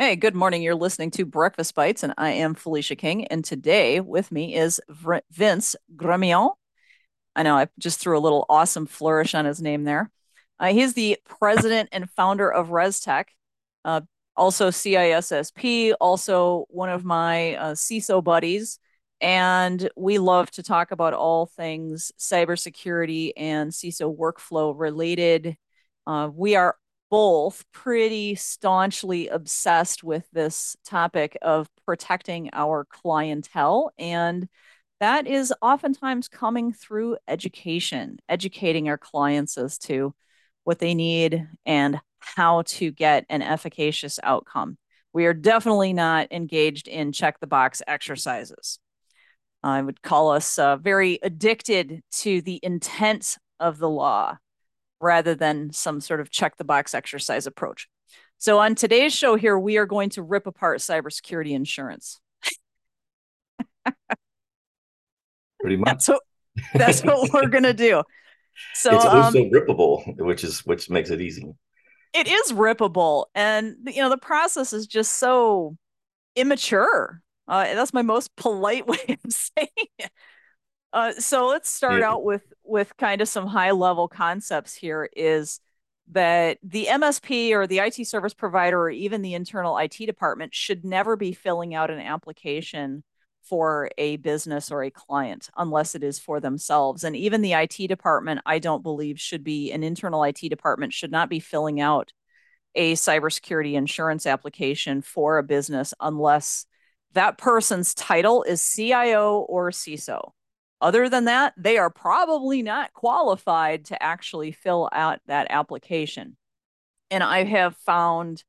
Hey, good morning. You're listening to Breakfast Bites, and I am Felicia King. And today with me is Vince Gremillion. I know I just threw a little awesome flourish on his name there. Uh, he's the president and founder of ResTech, uh, also CISSP, also one of my uh, CISO buddies. And we love to talk about all things cybersecurity and CISO workflow related. Uh, we are both pretty staunchly obsessed with this topic of protecting our clientele. And that is oftentimes coming through education, educating our clients as to what they need and how to get an efficacious outcome. We are definitely not engaged in check the box exercises. I would call us uh, very addicted to the intent of the law rather than some sort of check the box exercise approach. So, on today's show here, we are going to rip apart cybersecurity insurance. Pretty much. That's what, that's what we're going to do. So, it's also um, rippable, which is which makes it easy. It is rippable, and you know the process is just so immature. Uh, that's my most polite way of saying it. Uh, so let's start yeah. out with with kind of some high level concepts here. Is that the MSP or the IT service provider or even the internal IT department should never be filling out an application for a business or a client unless it is for themselves. And even the IT department, I don't believe should be an internal IT department should not be filling out a cybersecurity insurance application for a business unless that person's title is CIO or CISO. Other than that, they are probably not qualified to actually fill out that application. And I have found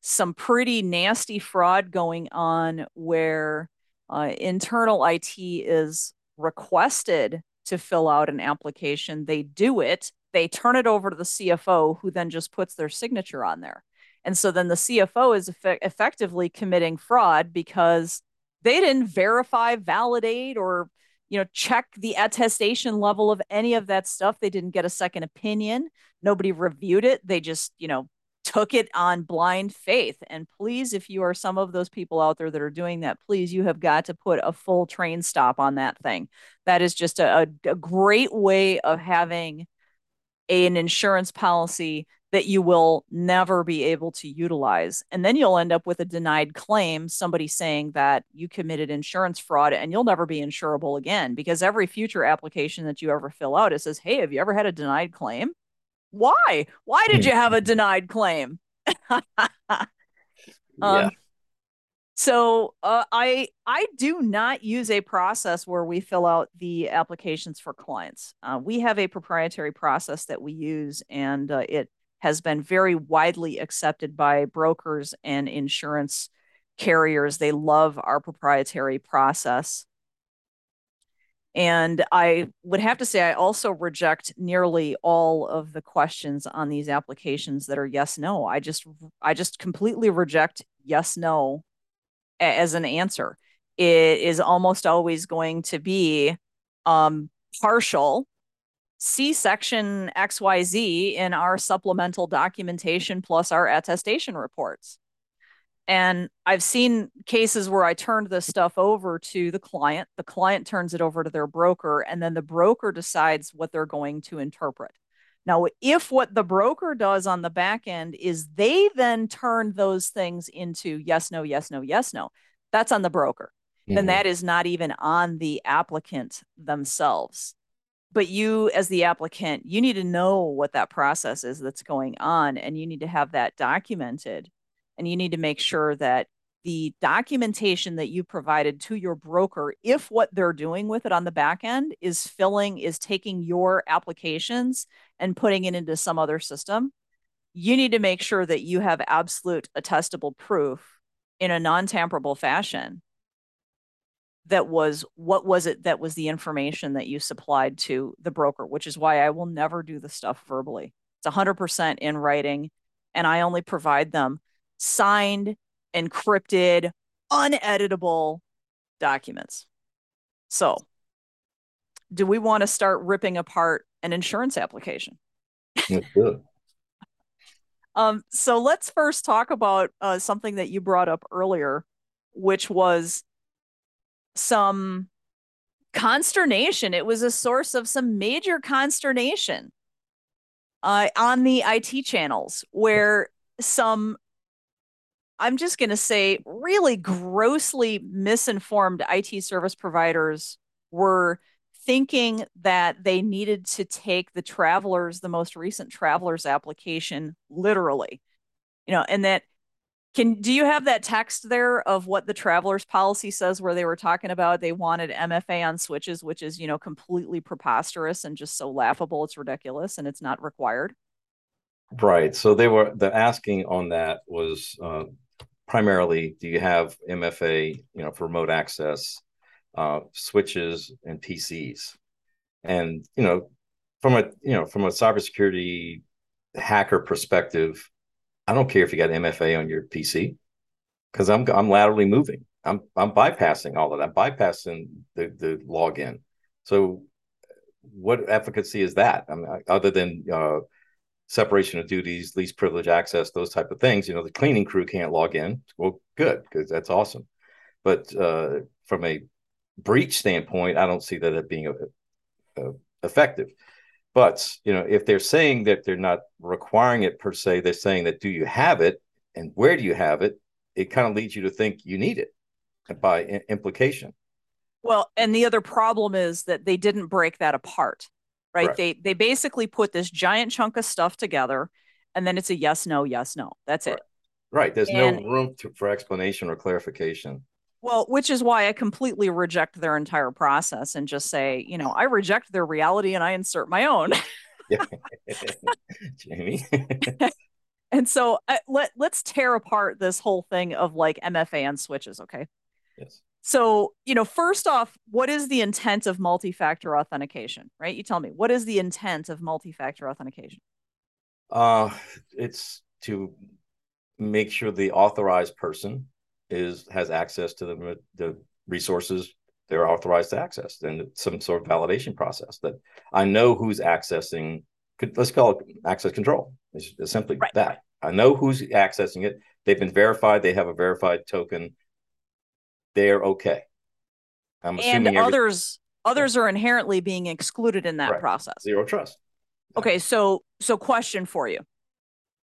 some pretty nasty fraud going on where uh, internal IT is requested to fill out an application. They do it, they turn it over to the CFO, who then just puts their signature on there. And so then the CFO is eff- effectively committing fraud because they didn't verify, validate, or you know, check the attestation level of any of that stuff. They didn't get a second opinion. Nobody reviewed it. They just, you know, took it on blind faith. And please, if you are some of those people out there that are doing that, please, you have got to put a full train stop on that thing. That is just a, a, great way of having a, an insurance policy that you will never be able to utilize. And then you'll end up with a denied claim, somebody saying that you committed insurance fraud and you'll never be insurable again because every future application that you ever fill out, it says, Hey, have you ever had a denied claim? Why? Why did you have a denied claim? um, yeah. So uh, I I do not use a process where we fill out the applications for clients. Uh, we have a proprietary process that we use, and uh, it has been very widely accepted by brokers and insurance carriers. They love our proprietary process. And I would have to say, I also reject nearly all of the questions on these applications that are yes, no. I just, I just completely reject yes, no as an answer. It is almost always going to be um, partial see section XYZ in our supplemental documentation plus our attestation reports. And I've seen cases where I turned this stuff over to the client, the client turns it over to their broker, and then the broker decides what they're going to interpret. Now, if what the broker does on the back end is they then turn those things into yes, no, yes, no, yes, no, that's on the broker. Mm-hmm. Then that is not even on the applicant themselves but you as the applicant you need to know what that process is that's going on and you need to have that documented and you need to make sure that the documentation that you provided to your broker if what they're doing with it on the back end is filling is taking your applications and putting it into some other system you need to make sure that you have absolute attestable proof in a non-tamperable fashion that was what was it that was the information that you supplied to the broker, which is why I will never do the stuff verbally. It's 100% in writing, and I only provide them signed, encrypted, uneditable documents. So, do we want to start ripping apart an insurance application? Um, so let's first talk about uh, something that you brought up earlier, which was some consternation. It was a source of some major consternation uh, on the IT channels where some, I'm just going to say, really grossly misinformed IT service providers were thinking that they needed to take the travelers, the most recent travelers application literally, you know, and that can do you have that text there of what the travelers policy says where they were talking about they wanted MFA on switches, which is, you know, completely preposterous and just so laughable it's ridiculous and it's not required? Right. So they were the asking on that was uh, primarily do you have MFA, you know, for remote access, uh, switches and PCs? And, you know, from a you know, from a cybersecurity hacker perspective, I don't care if you got MFA on your PC because I'm I'm laterally moving. I'm I'm bypassing all of that, I'm bypassing the the login. So, what efficacy is that? I mean, other than uh, separation of duties, least privilege access, those type of things. You know, the cleaning crew can't log in. Well, good because that's awesome. But uh, from a breach standpoint, I don't see that it being a, a effective. But you know, if they're saying that they're not requiring it per se, they're saying that do you have it and where do you have it? It kind of leads you to think you need it by implication. Well, and the other problem is that they didn't break that apart, right? Correct. They they basically put this giant chunk of stuff together, and then it's a yes, no, yes, no. That's right. it. Right. There's and, no room to, for explanation or clarification. Well, which is why I completely reject their entire process and just say, you know, I reject their reality and I insert my own. Jamie. and so uh, let let's tear apart this whole thing of like MFA and switches, okay? Yes. So, you know, first off, what is the intent of multi-factor authentication, right? You tell me, what is the intent of multi-factor authentication? Uh, it's to make sure the authorized person is has access to the the resources they're authorized to access and some sort of validation process that I know who's accessing. Let's call it access control. It's, it's simply right. that I know who's accessing it. They've been verified. They have a verified token. They're okay. I'm assuming and others others are inherently being excluded in that right. process. Zero trust. Okay, so so question for you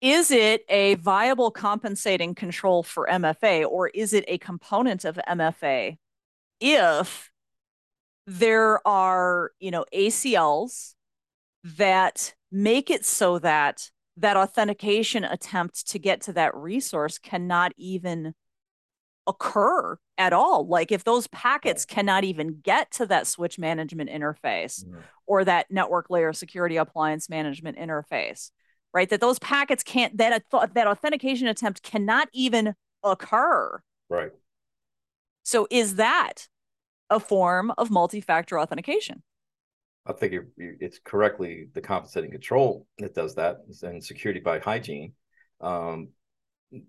is it a viable compensating control for MFA or is it a component of MFA if there are, you know, ACLs that make it so that that authentication attempt to get to that resource cannot even occur at all. Like if those packets cannot even get to that switch management interface mm-hmm. or that network layer security appliance management interface, right? That those packets can't that that authentication attempt cannot even occur. Right. So is that a form of multi-factor authentication? I think it's correctly the compensating control that does that, and security by hygiene. Um,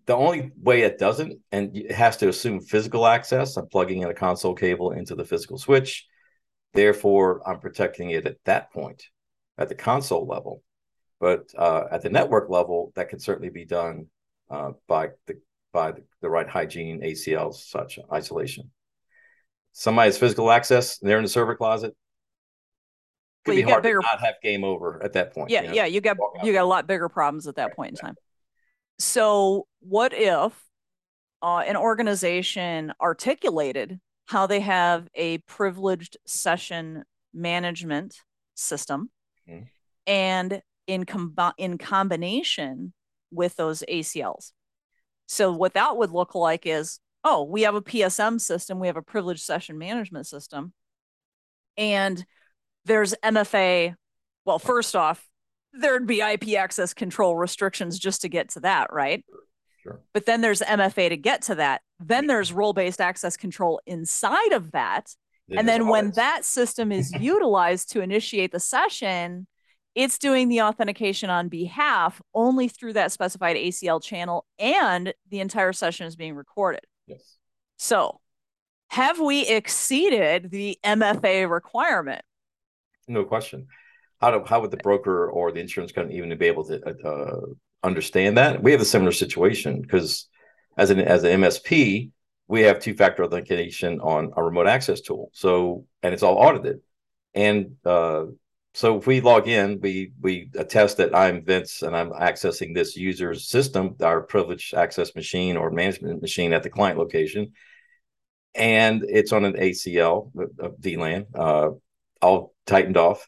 the only way it doesn't, and it has to assume physical access. I'm plugging in a console cable into the physical switch. Therefore, I'm protecting it at that point, at the console level. But uh, at the network level, that can certainly be done uh, by the by the, the, right hygiene, ACLs, such isolation. Somebody has physical access, they're in the server closet. Could well, be hard bigger... to not have game over at that point. Yeah, you know, yeah, you got you got a lot bigger problems at that point in time. So, what if uh, an organization articulated how they have a privileged session management system, mm-hmm. and in, com- in combination with those ACLs. So what that would look like is, oh, we have a PSM system, we have a privileged session management system, and there's MFA. Well, first off, there'd be IP access control restrictions just to get to that, right? Sure. But then there's MFA to get to that. Then there's role-based access control inside of that. and then when that system is utilized to initiate the session, it's doing the authentication on behalf only through that specified ACL channel and the entire session is being recorded. Yes. So, have we exceeded the MFA requirement? No question. How do, how would the broker or the insurance company even be able to uh, uh understand that. We have a similar situation because as an as an MSP, we have two factor authentication on a remote access tool. So and it's all audited. And uh, so if we log in, we we attest that I'm Vince and I'm accessing this user's system, our privileged access machine or management machine at the client location, and it's on an ACL of VLAN, uh, all tightened off.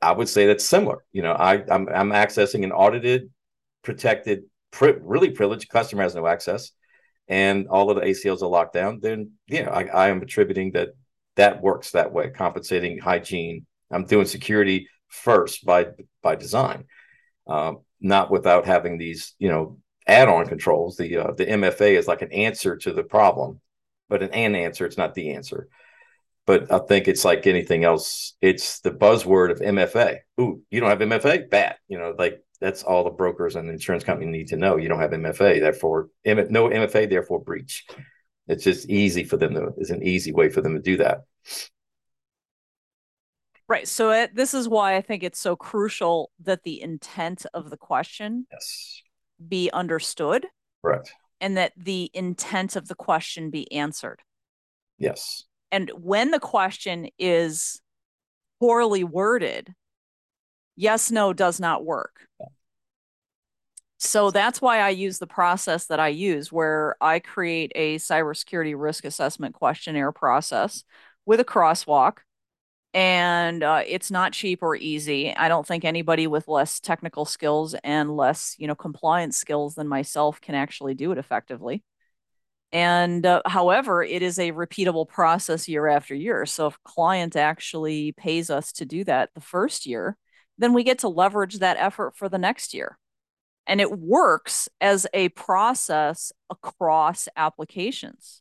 I would say that's similar. You know, I I'm, I'm accessing an audited, protected, pri- really privileged customer has no access, and all of the ACLs are locked down. Then yeah, I, I am attributing that that works that way, compensating hygiene I'm doing security first by by design, um, not without having these you know add-on controls. The uh, the MFA is like an answer to the problem, but an an answer. It's not the answer. But I think it's like anything else. It's the buzzword of MFA. Ooh, you don't have MFA? Bad. You know, like that's all the brokers and the insurance company need to know. You don't have MFA, therefore M- no MFA, therefore breach. It's just easy for them to. It's an easy way for them to do that. Right. So it, this is why I think it's so crucial that the intent of the question yes. be understood. Right. And that the intent of the question be answered. Yes. And when the question is poorly worded, yes, no does not work. Yeah. So that's why I use the process that I use, where I create a cybersecurity risk assessment questionnaire process with a crosswalk and uh, it's not cheap or easy. I don't think anybody with less technical skills and less, you know, compliance skills than myself can actually do it effectively. And uh, however, it is a repeatable process year after year. So if client actually pays us to do that the first year, then we get to leverage that effort for the next year. And it works as a process across applications.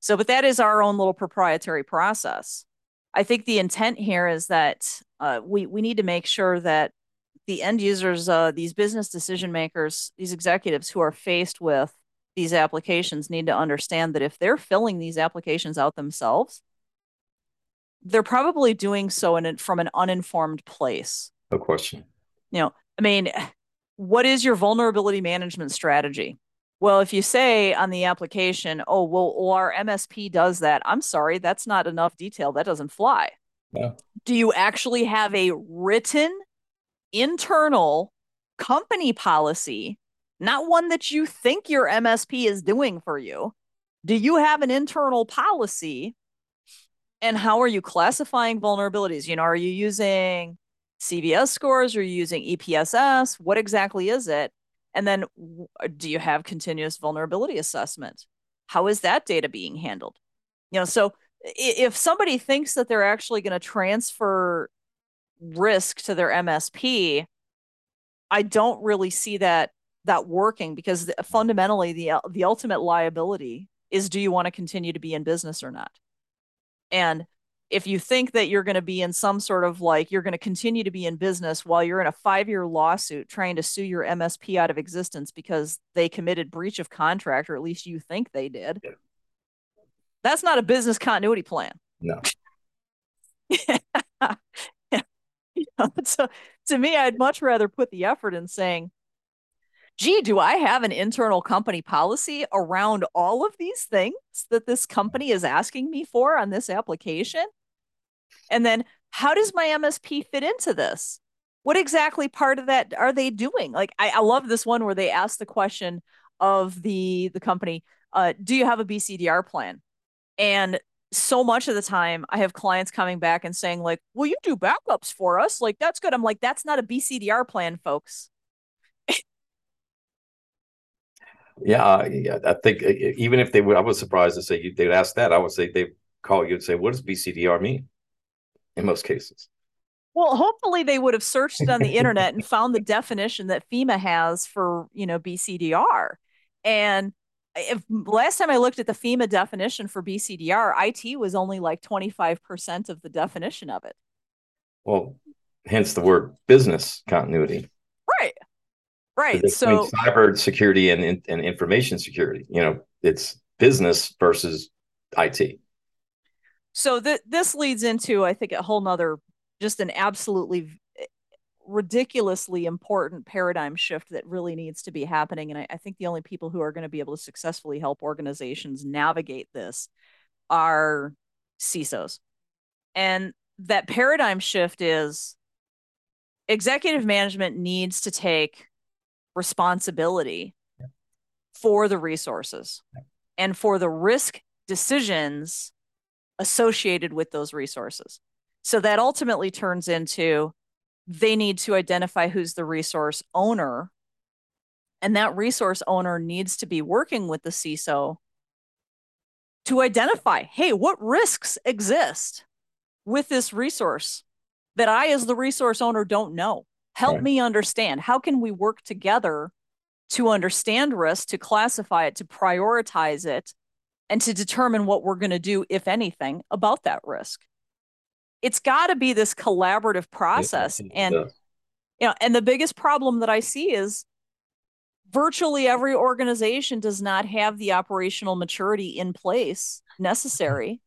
So, but that is our own little proprietary process. I think the intent here is that uh, we we need to make sure that the end users, uh, these business decision makers, these executives who are faced with these applications need to understand that if they're filling these applications out themselves, they're probably doing so in from an uninformed place. No question. You know, I mean, what is your vulnerability management strategy? Well, if you say on the application, oh, well, our MSP does that, I'm sorry, that's not enough detail. That doesn't fly. Do you actually have a written internal company policy, not one that you think your MSP is doing for you? Do you have an internal policy? And how are you classifying vulnerabilities? You know, are you using CVSS scores? Are you using EPSS? What exactly is it? And then uh, do you have continuous vulnerability assessment? How is that data being handled? You know, so if somebody thinks that they're actually going to transfer risk to their MSP, I don't really see that that working because fundamentally the the ultimate liability is do you want to continue to be in business or not? And if you think that you're going to be in some sort of like you're going to continue to be in business while you're in a five year lawsuit trying to sue your MSP out of existence because they committed breach of contract, or at least you think they did, yeah. that's not a business continuity plan. No. yeah. You know, so to me, I'd much rather put the effort in saying, gee, do I have an internal company policy around all of these things that this company is asking me for on this application? And then how does my MSP fit into this? What exactly part of that are they doing? Like I, I love this one where they ask the question of the the company, uh, do you have a BCDR plan? And so much of the time I have clients coming back and saying, like, well, you do backups for us. Like, that's good. I'm like, that's not a BCDR plan, folks. Yeah, yeah. I think even if they would, I was surprised to say they'd ask that. I would say they call you and say, "What does BCDR mean?" In most cases. Well, hopefully they would have searched on the internet and found the definition that FEMA has for you know BCDR. And if last time I looked at the FEMA definition for BCDR, IT was only like twenty five percent of the definition of it. Well, hence the word business continuity. Right. Right. So cyber security and, and information security, you know, it's business versus IT. So th- this leads into, I think, a whole nother, just an absolutely eh, ridiculously important paradigm shift that really needs to be happening. And I, I think the only people who are going to be able to successfully help organizations navigate this are CISOs. And that paradigm shift is executive management needs to take responsibility yeah. for the resources yeah. and for the risk decisions associated with those resources. So that ultimately turns into they need to identify who's the resource owner. And that resource owner needs to be working with the CISO to identify hey, what risks exist with this resource that I, as the resource owner, don't know? Help right. me understand. How can we work together to understand risk, to classify it, to prioritize it, and to determine what we're going to do, if anything, about that risk? It's got to be this collaborative process. and you know, and the biggest problem that I see is virtually every organization does not have the operational maturity in place necessary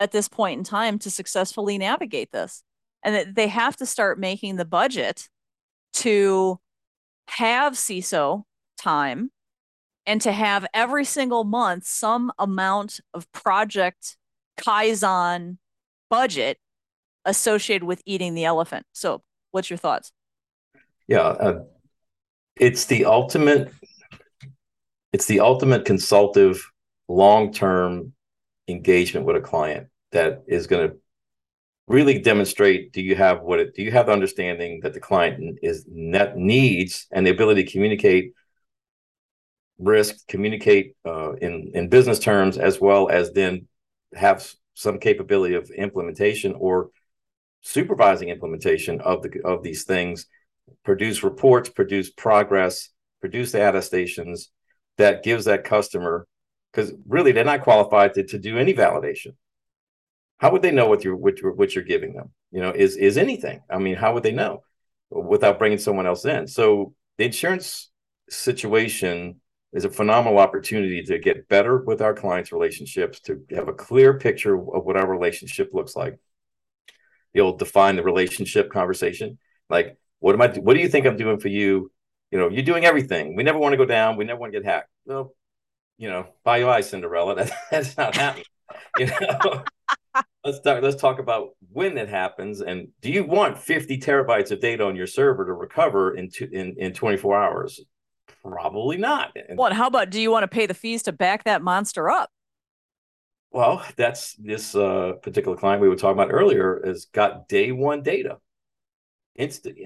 at this point in time to successfully navigate this. And that they have to start making the budget to have CISO time and to have every single month some amount of project Kaizen budget associated with eating the elephant. So, what's your thoughts? Yeah, uh, it's the ultimate. It's the ultimate consultative, long-term engagement with a client that is going to really demonstrate do you have what it do you have the understanding that the client is net needs and the ability to communicate risk communicate uh, in in business terms as well as then have some capability of implementation or supervising implementation of the of these things produce reports produce progress produce the attestations that gives that customer because really they're not qualified to, to do any validation. How would they know what you're what you're, what you're giving them? You know is is anything? I mean how would they know without bringing someone else in? So the insurance situation is a phenomenal opportunity to get better with our clients relationships to have a clear picture of what our relationship looks like. You'll define the relationship conversation. Like what am i what do you think i'm doing for you? You know you're doing everything. We never want to go down. We never want to get hacked. Well you know by your eyes cinderella. That, that's not happening. You know? Let's talk let's talk about when it happens and do you want 50 terabytes of data on your server to recover in two, in, in 24 hours probably not. Well how about do you want to pay the fees to back that monster up? Well that's this uh, particular client we were talking about earlier has got day one data. Instant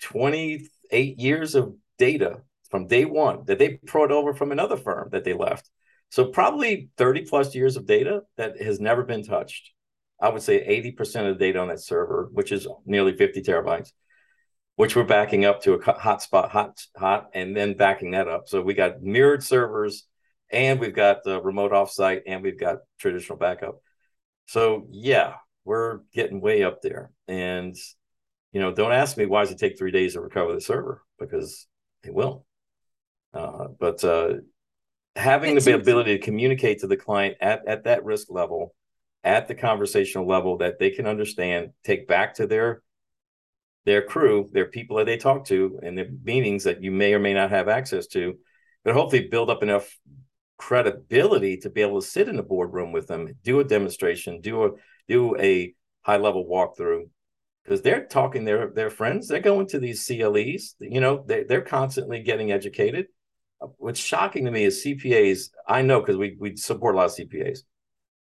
28 years of data from day one that they brought over from another firm that they left. So probably 30 plus years of data that has never been touched. I would say 80% of the data on that server, which is nearly 50 terabytes, which we're backing up to a hotspot, hot, hot, and then backing that up. So we got mirrored servers and we've got the remote offsite and we've got traditional backup. So yeah, we're getting way up there. And you know, don't ask me why does it take three days to recover the server because it will. Uh, but uh, having the ability to communicate to the client at, at that risk level at the conversational level that they can understand take back to their their crew their people that they talk to and the meetings that you may or may not have access to but hopefully build up enough credibility to be able to sit in the boardroom with them do a demonstration do a do a high level walkthrough because they're talking their their friends they're going to these cles you know they, they're constantly getting educated what's shocking to me is CPAs. I know because we we support a lot of CPAs.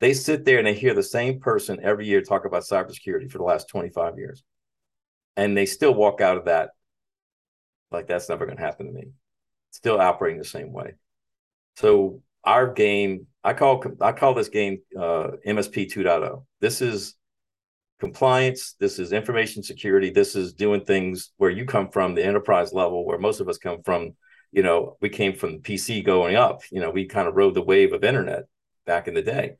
They sit there and they hear the same person every year talk about cybersecurity for the last 25 years. And they still walk out of that like that's never going to happen to me. Still operating the same way. So our game, I call I call this game uh, MSP 2.0. This is compliance. This is information security. This is doing things where you come from, the enterprise level, where most of us come from you know, we came from PC going up. You know, we kind of rode the wave of internet back in the day.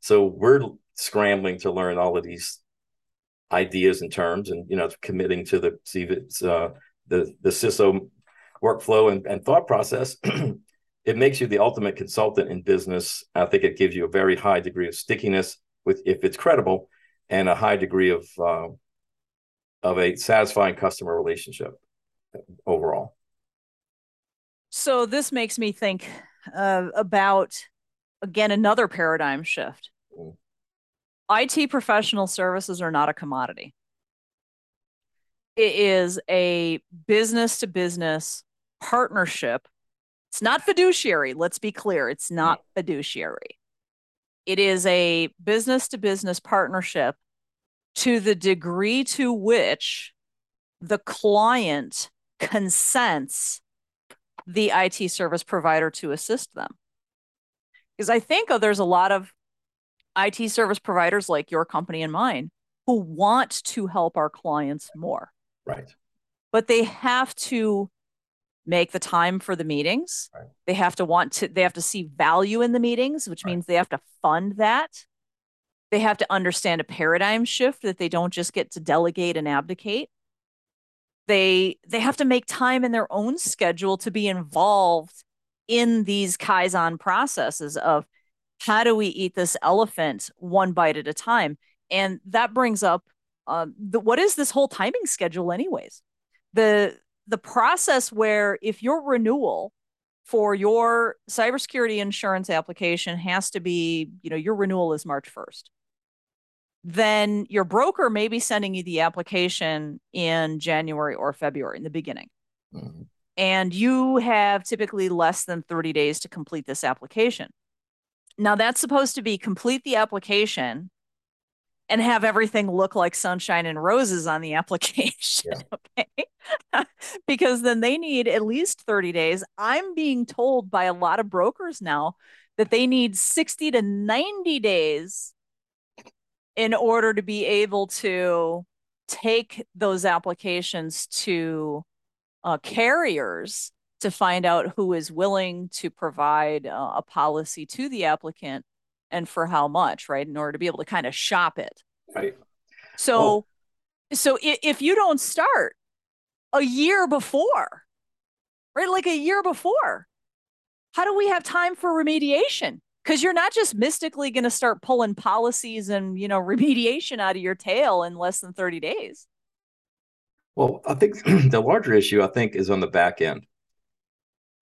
So we're scrambling to learn all of these ideas and terms, and you know, committing to the uh, the the CISO workflow and, and thought process. it makes you the ultimate consultant in business. I think it gives you a very high degree of stickiness with if it's credible, and a high degree of uh, of a satisfying customer relationship overall. So this makes me think uh, about again another paradigm shift. IT professional services are not a commodity. It is a business to business partnership. It's not fiduciary. Let's be clear. It's not fiduciary. It is a business to business partnership to the degree to which the client consents the IT service provider to assist them. Because I think oh, there's a lot of IT service providers like your company and mine who want to help our clients more. Right. But they have to make the time for the meetings. Right. They have to want to they have to see value in the meetings, which right. means they have to fund that. They have to understand a paradigm shift that they don't just get to delegate and abdicate. They they have to make time in their own schedule to be involved in these kaizen processes of how do we eat this elephant one bite at a time? And that brings up um, the, what is this whole timing schedule anyways? The the process where if your renewal for your cybersecurity insurance application has to be you know your renewal is march 1st then your broker may be sending you the application in january or february in the beginning. Mm-hmm. and you have typically less than 30 days to complete this application now that's supposed to be complete the application and have everything look like sunshine and roses on the application. Yeah. Okay. because then they need at least 30 days. I'm being told by a lot of brokers now that they need 60 to 90 days in order to be able to take those applications to uh, carriers to find out who is willing to provide uh, a policy to the applicant and for how much, right? In order to be able to kind of shop it. Right. So, well, so if, if you don't start a year before, right? Like a year before, how do we have time for remediation? Because you're not just mystically going to start pulling policies and, you know, remediation out of your tail in less than 30 days. Well, I think the larger issue, I think, is on the back end.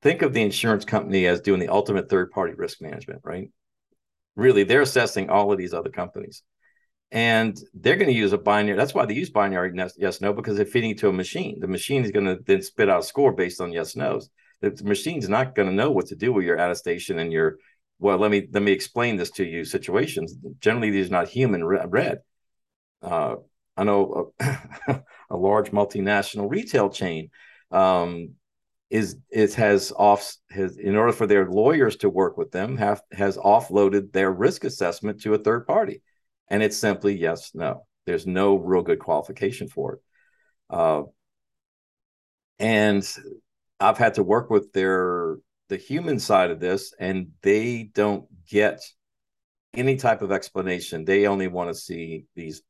Think of the insurance company as doing the ultimate third party risk management, right? really they're assessing all of these other companies. And they're going to use a binary that's why they use binary yes no because they're feeding it to a machine. The machine is going to then spit out a score based on yes no's. The machine's not going to know what to do with your attestation and your well let me let me explain this to you situations. Generally these are not human read. Uh, i know a, a large multinational retail chain um, is it has off has in order for their lawyers to work with them have has offloaded their risk assessment to a third party. And it's simply yes no. There's no real good qualification for it. Uh, and i've had to work with their the human side of this and they don't get any type of explanation. They only want to see these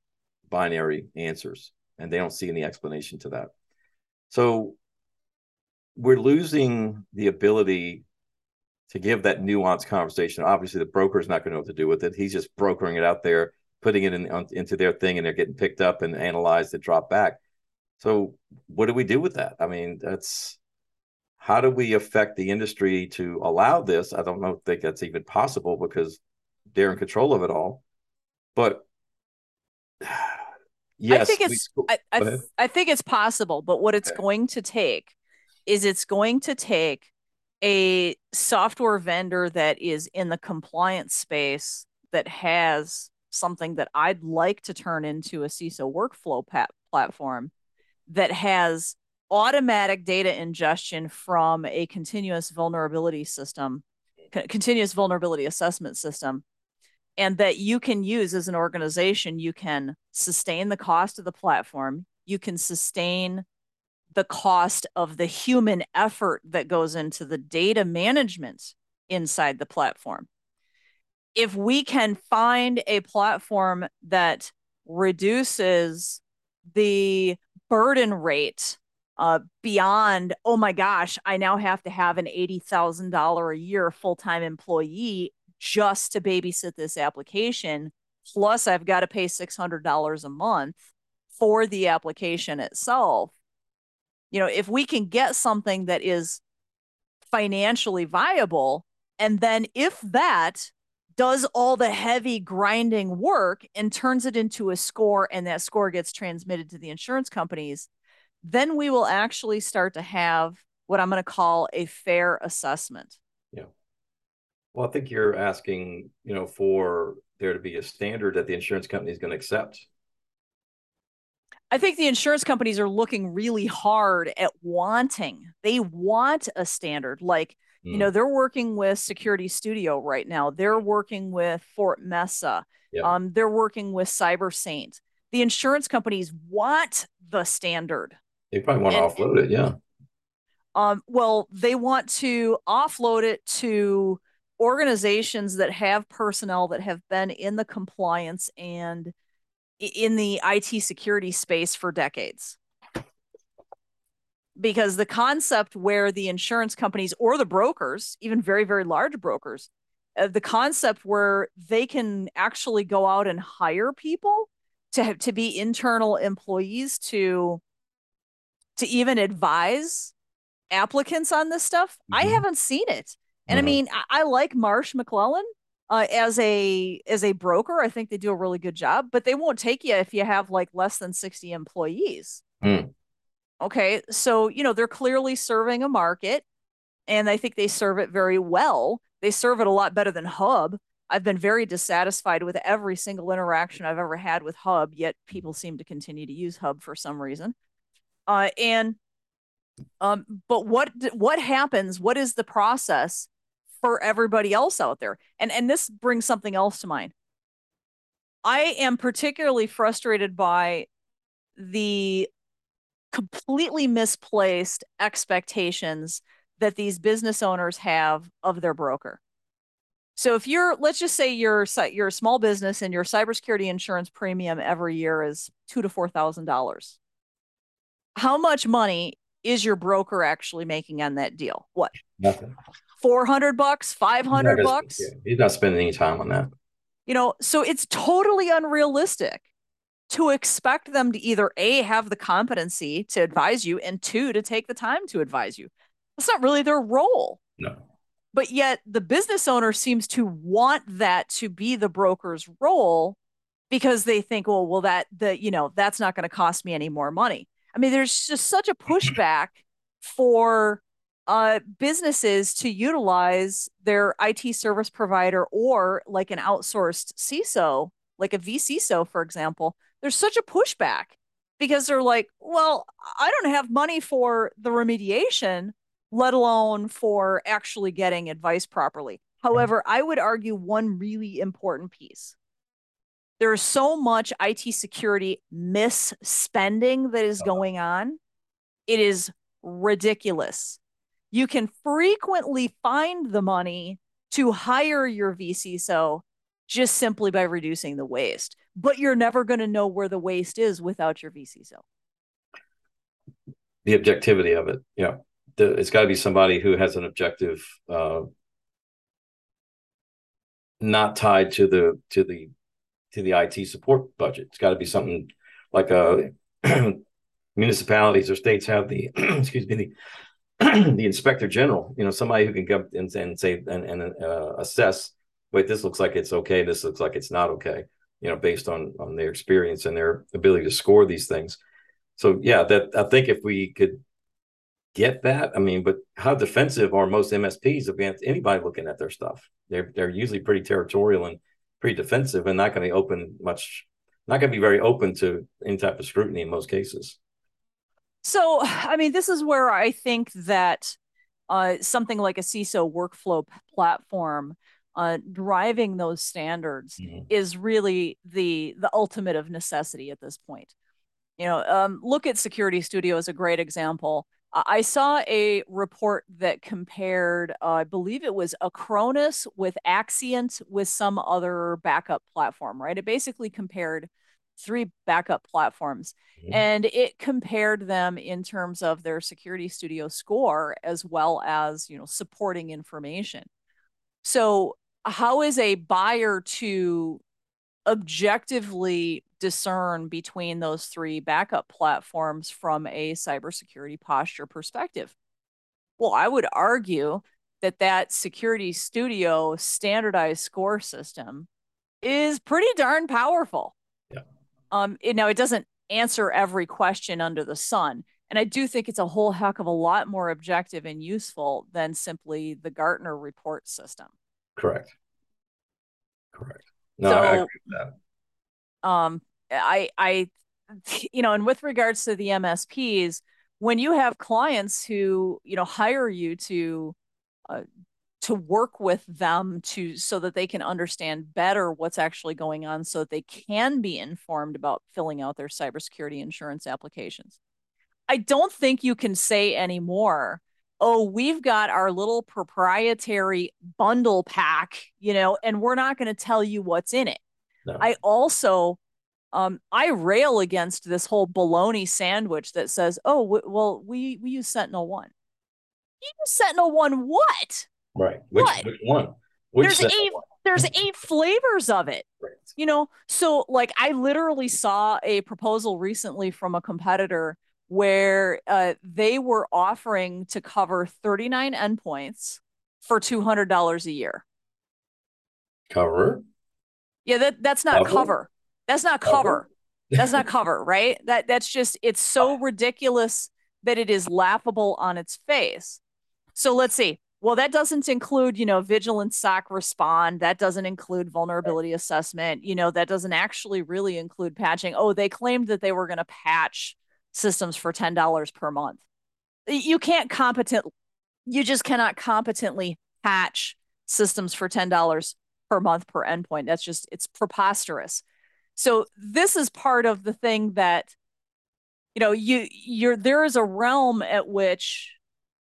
binary answers and they don't see any explanation to that. So we're losing the ability to give that nuanced conversation. Obviously, the broker is not going to know what to do with it. He's just brokering it out there, putting it in, on, into their thing, and they're getting picked up and analyzed and dropped back. So, what do we do with that? I mean, that's how do we affect the industry to allow this? I don't know, think that's even possible because they're in control of it all. But yes, I think it's we, I, I, I, think it's possible. But what it's okay. going to take is it's going to take a software vendor that is in the compliance space that has something that I'd like to turn into a CISO workflow pat- platform that has automatic data ingestion from a continuous vulnerability system, c- continuous vulnerability assessment system, and that you can use as an organization. You can sustain the cost of the platform, you can sustain the cost of the human effort that goes into the data management inside the platform. If we can find a platform that reduces the burden rate uh, beyond, oh my gosh, I now have to have an $80,000 a year full time employee just to babysit this application. Plus, I've got to pay $600 a month for the application itself. You know, if we can get something that is financially viable, and then if that does all the heavy grinding work and turns it into a score, and that score gets transmitted to the insurance companies, then we will actually start to have what I'm going to call a fair assessment. Yeah. Well, I think you're asking, you know, for there to be a standard that the insurance company is going to accept. I think the insurance companies are looking really hard at wanting. They want a standard. Like, mm. you know, they're working with SecurityStudio right now. They're working with FortMesa. Yep. Um, they're working with CyberSaint. The insurance companies want the standard. They probably want and, to offload it, yeah. Um, well, they want to offload it to organizations that have personnel that have been in the compliance and in the IT security space for decades. Because the concept where the insurance companies or the brokers, even very, very large brokers, uh, the concept where they can actually go out and hire people to have, to be internal employees to to even advise applicants on this stuff. Mm-hmm. I haven't seen it. And. I mean, I, I, like Marsh McLennan uh, as a as a broker. I think they do a really good job, but they won't take you if you have like less than 60 employees. Mm. Okay. So, you know, they're clearly serving a market and I think they serve it very well. They serve it a lot better than Hub. I've been very dissatisfied with every single interaction I've ever had with Hub, yet people seem to continue to use Hub for some reason. Uh, and um, but what what happens? What is the process for everybody else out there? And and this brings something else to mind. I am particularly frustrated by the completely misplaced expectations that these business owners have of their broker. So if you're, let's just say you're you're a small business and your cybersecurity insurance premium every year is two to four thousand dollars how much money is your broker actually making on that deal? What? Nothing. 400 bucks, 500 bucks? He's not spending any time on that. You know, so it's totally unrealistic to expect them to either A, have the competency to advise you, and two, to take the time to advise you. That's not really their role. No. But yet the business owner seems to want that to be the broker's role because they think, well, well, that the, you know, that's not going to cost me any more money. I mean, there's just such a pushback for uh, businesses to utilize their IT service provider or like an outsourced CISO, like a vCISO, for example. There's such a pushback because they're like, well, I don't have money for the remediation, let alone for actually getting advice properly. However, I would argue one really important piece there is so much IT security misspending that is going on. It is ridiculous. You can frequently find the money to hire your vCISO just simply by reducing the waste, but you're never going to know where the waste is without your vCISO. The objectivity of it, yeah, the, it's got to be somebody who has an objective, uh, not tied to the to the to the IT support budget. It's got to be something like a uh, municipalities or states have the excuse me the, the inspector general. You know, somebody who can come and, and say and, and uh, assess. Wait, this looks like it's okay. This looks like it's not okay. You know, based on on their experience and their ability to score these things. So yeah, that I think if we could get that, I mean, but how defensive are most MSPs against anybody looking at their stuff? They're they're usually pretty territorial and pretty defensive and not going to open much, not going to be very open to any type of scrutiny in most cases. So, I mean, this is where I think that uh, something like a CISO workflow platform uh, driving those standards mm-hmm. is really the the ultimate of necessity at this point. You know, um, look at SecurityStudio as a great example. I saw a report that compared, uh, I believe it was Acronis with Axcient with some other backup platform, right? It basically compared three backup platforms mm-hmm. and it compared them in terms of their SecurityStudio score as well as, you know, supporting information. So, how is a buyer to objectively discern between those three backup platforms from a cybersecurity posture perspective? Well, I would argue that that SecurityStudio standardized score system is pretty darn powerful. Um, it, now it doesn't answer every question under the sun. And I do think it's a whole heck of a lot more objective and useful than simply the Gartner report system. Correct. Correct. No, So- I agree with that. um i i you know and with regards to the msps when you have clients who you know hire you to uh, to work with them to so that they can understand better what's actually going on so that they can be informed about filling out their cybersecurity insurance applications i don't think you can say anymore oh we've got our little proprietary bundle pack you know and we're not going to tell you what's in it No. I also um I rail against this whole baloney sandwich that says, "Oh, w- well, we we use Sentinel 1." You use Sentinel 1 what? Right. Which, which one? Which There's eight there's eight flavors of it. Right. You know, so like I literally saw a proposal recently from a competitor where uh, they were offering to cover 39 endpoints for $200 a year. cover. Yeah, that that's not Cover? cover. That's not Cover? cover. That's not cover, right? That that's just it's so ridiculous that it is laughable on its face. So let's see. Well, that doesn't include, you know, vigilance SOC respond. That doesn't include vulnerability assessment. You know, that doesn't actually really include patching. Oh, they claimed that they were going to patch systems for $10 per month. You can't competent you just cannot competently patch systems for $10 per month per endpoint. That's just it's preposterous. So this is part of the thing that you know you you're there is a realm at which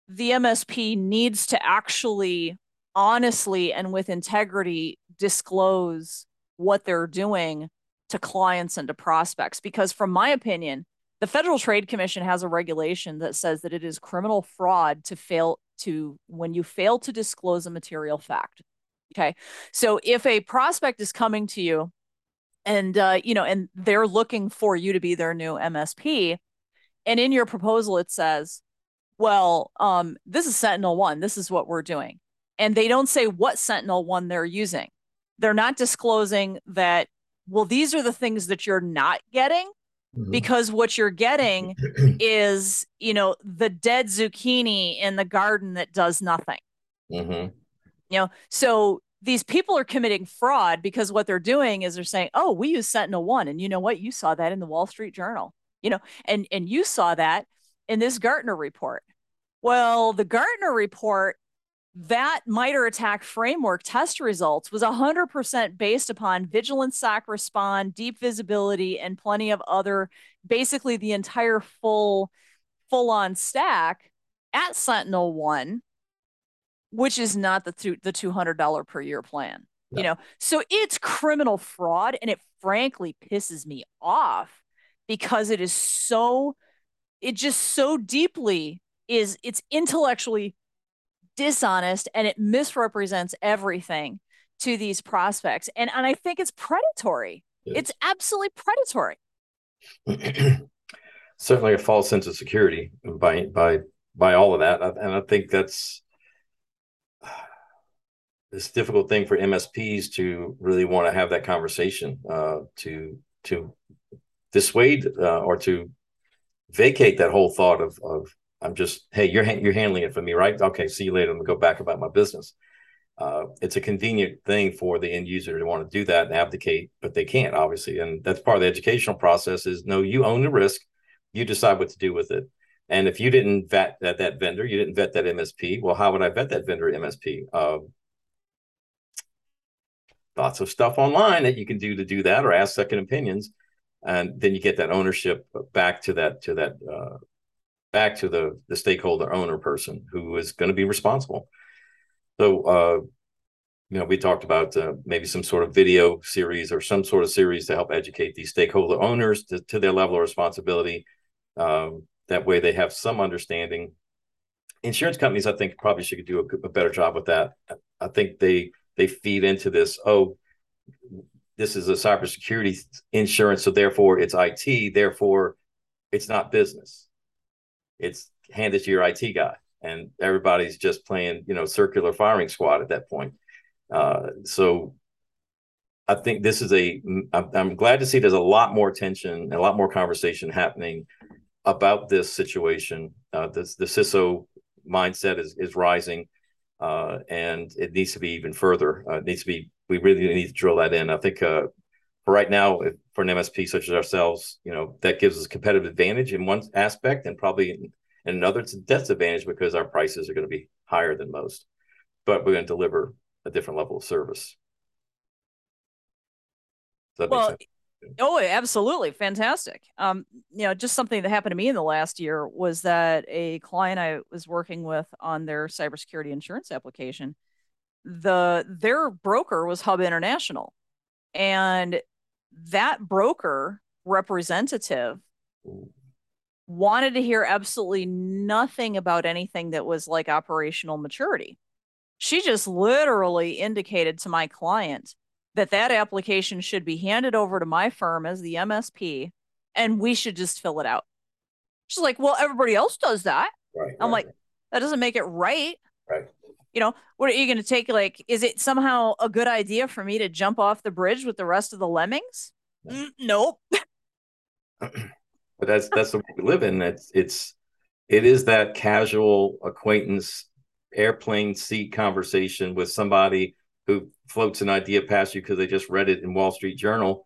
the MSP needs to actually honestly and with integrity disclose what they're doing to clients and to prospects because from my opinion the Federal Trade Commission has a regulation that says that it is criminal fraud to fail to when you fail to disclose a material fact. Okay. So if a prospect is coming to you and uh, you know, and they're looking for you to be their new MSP, and in your proposal it says, well, um, this is Sentinel One, this is what we're doing. And they don't say what Sentinel One they're using. They're not disclosing that, well, these are the things that you're not getting Mhm. because what you're getting is, you know, the dead zucchini in the garden that does nothing. Mhm. You know, so these people are committing fraud because what they're doing is they're saying, "Oh, we use Sentinel One," and you know what? You saw that in the Wall Street Journal, you know, and and you saw that in this Gartner report. Well, the Gartner report, that MITRE ATT&CK framework test results was 100% based upon vigilance SOC respond, deep visibility, and plenty of other, basically the entire full, full on stack at Sentinel One, which is not the two, the $200 per year plan. No. You know, so it's criminal fraud, and it frankly pisses me off because it is so, it just so deeply is it's intellectually dishonest and it misrepresents everything to these prospects and and I think it's predatory. It's absolutely predatory. certainly a false sense of security by by by all of that, and I think that's this difficult thing for MSPs to really want to have that conversation uh, to to dissuade uh, or to vacate that whole thought of of I'm just hey you're you're handling it for me right okay see you later I'm gonna go back about my business. Uh, it's a convenient thing for the end user to want to do that and abdicate, but they can't obviously, and that's part of the educational process. Is no, you own the risk, you decide what to do with it. And if you didn't vet that, that vendor, you didn't vet that MSP. Well, how would I vet that vendor MSP? Uh, lots of stuff online that you can do to do that, or ask second opinions, and then you get that ownership back to that to that uh, back to the the stakeholder owner person who is going to be responsible. So, uh, you know, we talked about uh, maybe some sort of video series or some sort of series to help educate these stakeholder owners to, to their level of responsibility. Um, that way, they have some understanding. Insurance companies, I think, probably should do a, a better job with that. I think they they feed into this. Oh, this is a cybersecurity insurance, so therefore it's IT, therefore it's not business. It's hand it to your IT guy, and everybody's just playing, you know, circular firing squad at that point. Uh, so I think this is a. I'm, glad to see there's a lot more attention a lot more conversation happening about this situation. Uh, this the CISO mindset is is rising, uh, and it needs to be even further. Uh, it needs to be. We really need to drill that in. I think uh, for right now, for an MSP such as ourselves, you know, that gives us a competitive advantage in one aspect, and probably in, in another, it's a disadvantage because our prices are going to be higher than most. But we're going to deliver a different level of service well, Oh, absolutely. Fantastic. Um, you know, just something that happened to me in the last year was that a client I was working with on their cybersecurity insurance application, the their broker was Hub International. And that broker representative wanted to hear absolutely nothing about anything that was like operational maturity. She just literally indicated to my client that that application should be handed over to my firm as the MSP and we should just fill it out. She's like, well, everybody else does that. Right, I'm right. like, that doesn't make it right. Right. You know, what are you going to take? Like, is it somehow a good idea for me to jump off the bridge with the rest of the lemmings? Mm, nope. but that's that's the way we live in. It's it's it is that casual acquaintance airplane seat conversation with somebody who floats an idea past you because they just read it in Wall Street Journal,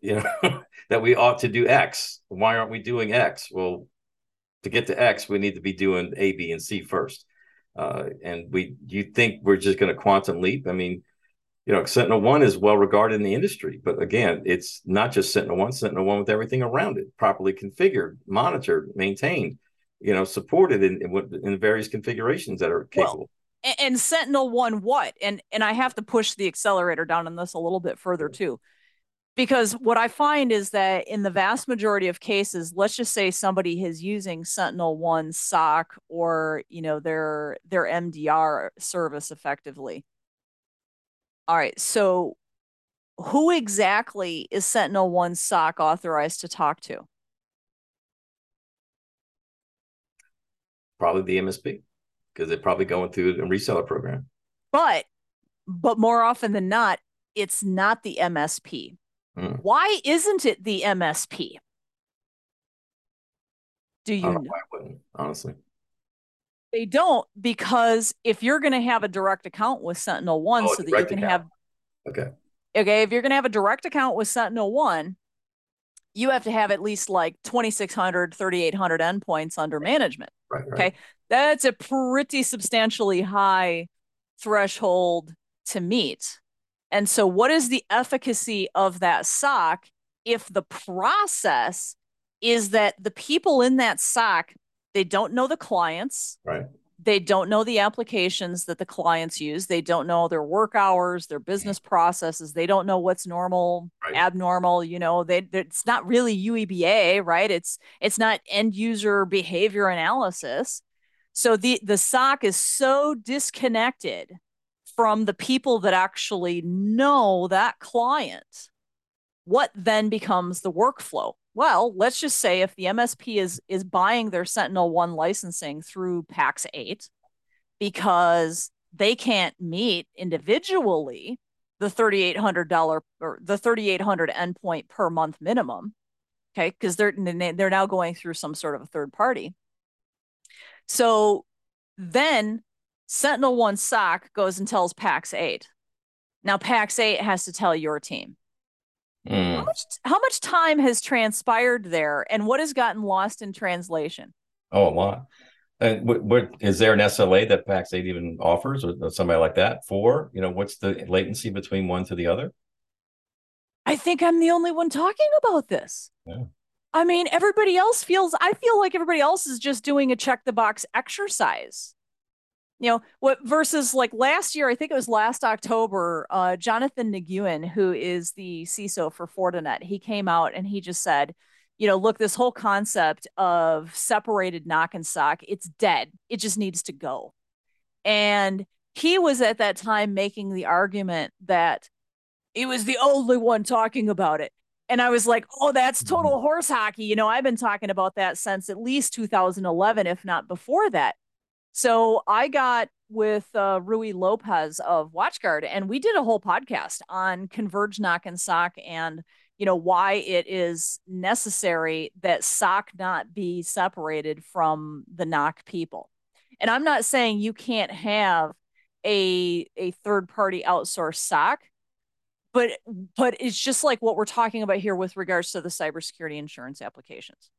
you know, that we ought to do X. Why aren't we doing X? Well, to get to X, we need to be doing A, B, and C first. Uh, and we, you think we're just going to quantum leap? I mean, you know, Sentinel One is well regarded in the industry, but again, it's not just Sentinel One. Sentinel One with everything around it, properly configured, monitored, maintained, you know, supported in in, in various configurations that are capable. Well, and, and Sentinel One what? And and I have to push the accelerator down on this a little bit further too. Because what I find is that in the vast majority of cases, let's just say somebody is using Sentinel One SOC or you know their their MDR service effectively. All right, so who exactly is Sentinel One SOC authorized to talk to? Probably the MSP because they're probably going through a reseller program. But but more often than not, it's not the MSP. Hmm. Why isn't it the MSP? Do you know? know? I wouldn't, honestly. They don't because if you're going to have a direct account with Sentinel One, oh, so that you can account. have okay, okay, if you're going to have a direct account with Sentinel One, you have to have at least like 2600 3800 endpoints under management right, right. okay? That's a pretty substantially high threshold to meet. And so what is the efficacy of that SOC if the process is that the people in that SOC, they don't know the clients right they don't know the applications that the clients use. They don't know their work hours their mm-hmm. business processes. They don't know what's normal right. abnormal you know they it's not really ueba right? It's it's not end user behavior analysis. So the the soc is so disconnected from the people that actually know that client what then becomes the workflow well, let's just say if the MSP is is buying their Sentinel One licensing through Pax8 because they can't meet individually the $3800 or the 3800 endpoint per month minimum. Okay, because they're they're now going through some sort of a third party. So then Sentinel One SOC goes and tells Pax8. Now Pax8 has to tell your team. Mm. How, much, how much time has transpired there and what has gotten lost in translation? Oh, a lot. And what, what is there an SLA that Pax8 even offers or somebody like that for? You know, what's the latency between one to the other? I think I'm the only one talking about this. Yeah. I mean, everybody else feels, I feel like everybody else is just doing a check the box exercise you know what versus like last year i think it was last october uh, jonathan nguyen who is the ciso for fortinet he came out and he just said you know look this whole concept of separated NOC and SOC it's dead it just needs to go and he was at that time making the argument that he was the only one talking about it. And I was like, oh, that's mm-hmm. total horse hockey. You know, I've been talking about that since at least 2011, if not before that. So I got with uh, Rui Lopez of WatchGuard, and we did a whole podcast on Converge NOC and SOC and you know why it is necessary that SOC not be separated from the NOC people. And I'm not saying you can't have a a third party outsourced SOC, but but it's just like what we're talking about here with regards to the cybersecurity insurance applications.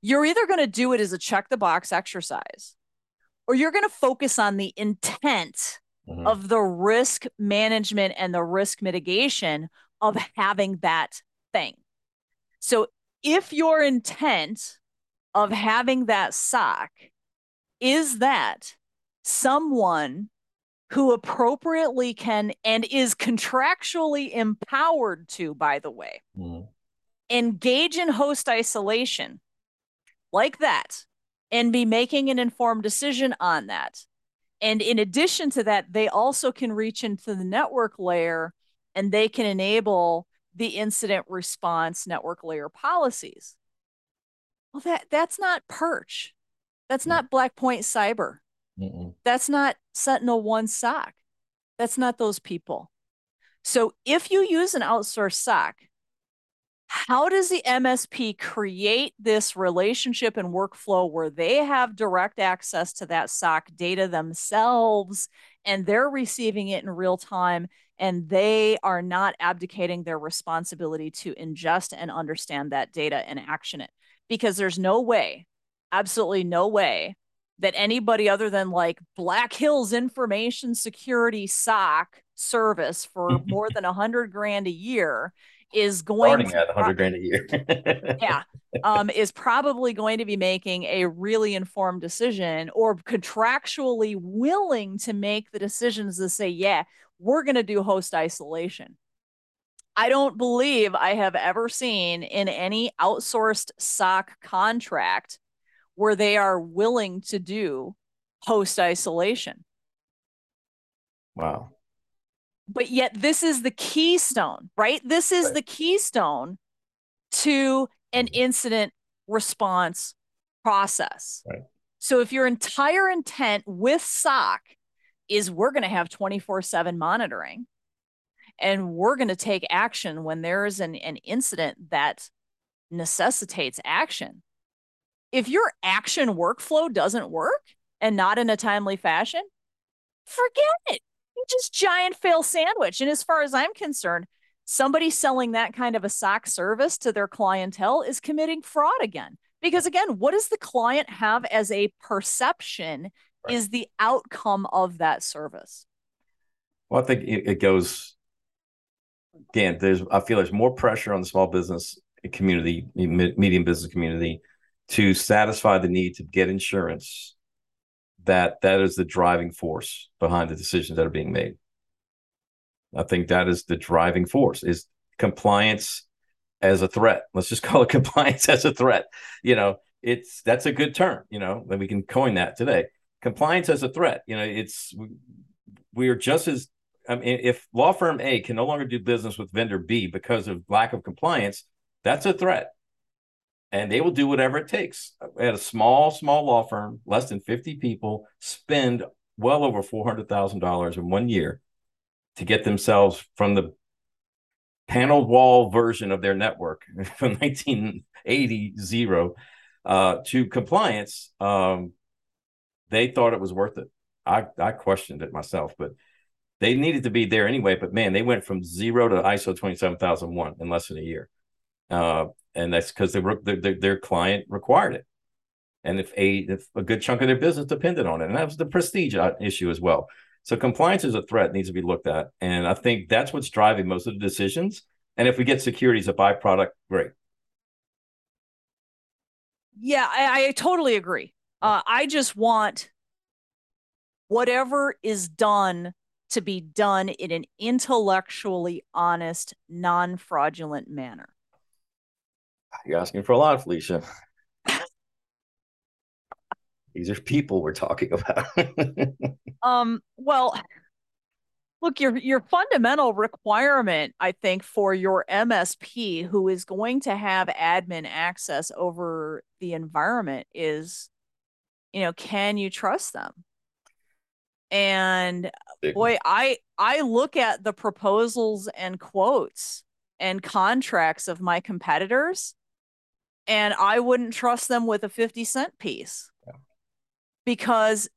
You're either going to do it as a check the box exercise or you're going to focus on the intent mm-hmm. of the risk management and the risk mitigation of having that thing. So if your intent of having that SOC is that someone who appropriately can and is contractually empowered to, by the way, mm. engage in host isolation like that and be making an informed decision on that. And in addition to that, they also can reach into the network layer and they can enable the incident response network layer policies. Well, that that's not Perch. That's mm. not Blackpoint Cyber. Mm-mm. That's not Sentinel One SOC. That's not those people. So if you use an outsourced SOC, how does the MSP create this relationship and workflow where they have direct access to that SOC data themselves and they're receiving it in real time and they are not abdicating their responsibility to ingest and understand that data and action it? Because there's no way, absolutely no way that anybody other than like Black Hills Information Security SOC service for mm-hmm. more than a hundred grand a year is going starting to, at 100 grand a year. yeah, um, is probably going to be making a really informed decision or contractually willing to make the decisions to say, yeah, we're going to do host isolation. I don't believe I have ever seen in any outsourced SOC contract where they are willing to do host isolation. Wow but yet this is the keystone, right? This is right. the keystone to an mm-hmm. incident response process. Right. So if your entire intent with SOC is we're going to have 24 7 monitoring and we're going to take action when there is an, an incident that necessitates action. If your action workflow doesn't work and not in a timely fashion, forget it just giant fail sandwich. And as far as I'm concerned, somebody selling that kind of a SOC service to their clientele is committing fraud again. Because again, what does the client have as a perception right. is the outcome of that service? Well, I think it, goes again. There's I feel there's more pressure on the small business community, medium business community, to satisfy the need to get insurance that that is the driving force behind the decisions that are being made. I think that is the driving force is compliance as a threat. Let's just call it compliance as a threat. You know, it's that's a good term, you know, that we can coin that today. Compliance as a threat. You know, it's we are just as I mean, if law firm A can no longer do business with vendor B because of lack of compliance, that's a threat and they will do whatever it takes. At a small, small law firm, less than 50 people, spend well over $400,000 in one year to get themselves from the paneled wall version of their network from 1980 zero uh, to compliance. Um, they thought it was worth it. I, I questioned it myself, but they needed to be there anyway. But man, they went from zero to ISO 27001 in less than a year. Uh, and that's because their, their client required it, and if a if a good chunk of their business depended on it, and that was the prestige uh, issue as well. So compliance is a threat needs to be looked at, and I think that's what's driving most of the decisions. And if we get security as a byproduct, great. Yeah, I, I totally agree. Uh, I just want whatever is done to be done in an intellectually honest, non fraudulent manner. You're asking for a lot, Felicia. These are people we're talking about. um, well, Look, your your fundamental requirement, I think, for your MSP who is going to have admin access over the environment is, you know, can you trust them? And boy, I I look at the proposals and quotes and contracts of my competitors, and I wouldn't trust them with a 50 cent piece. Yeah. Because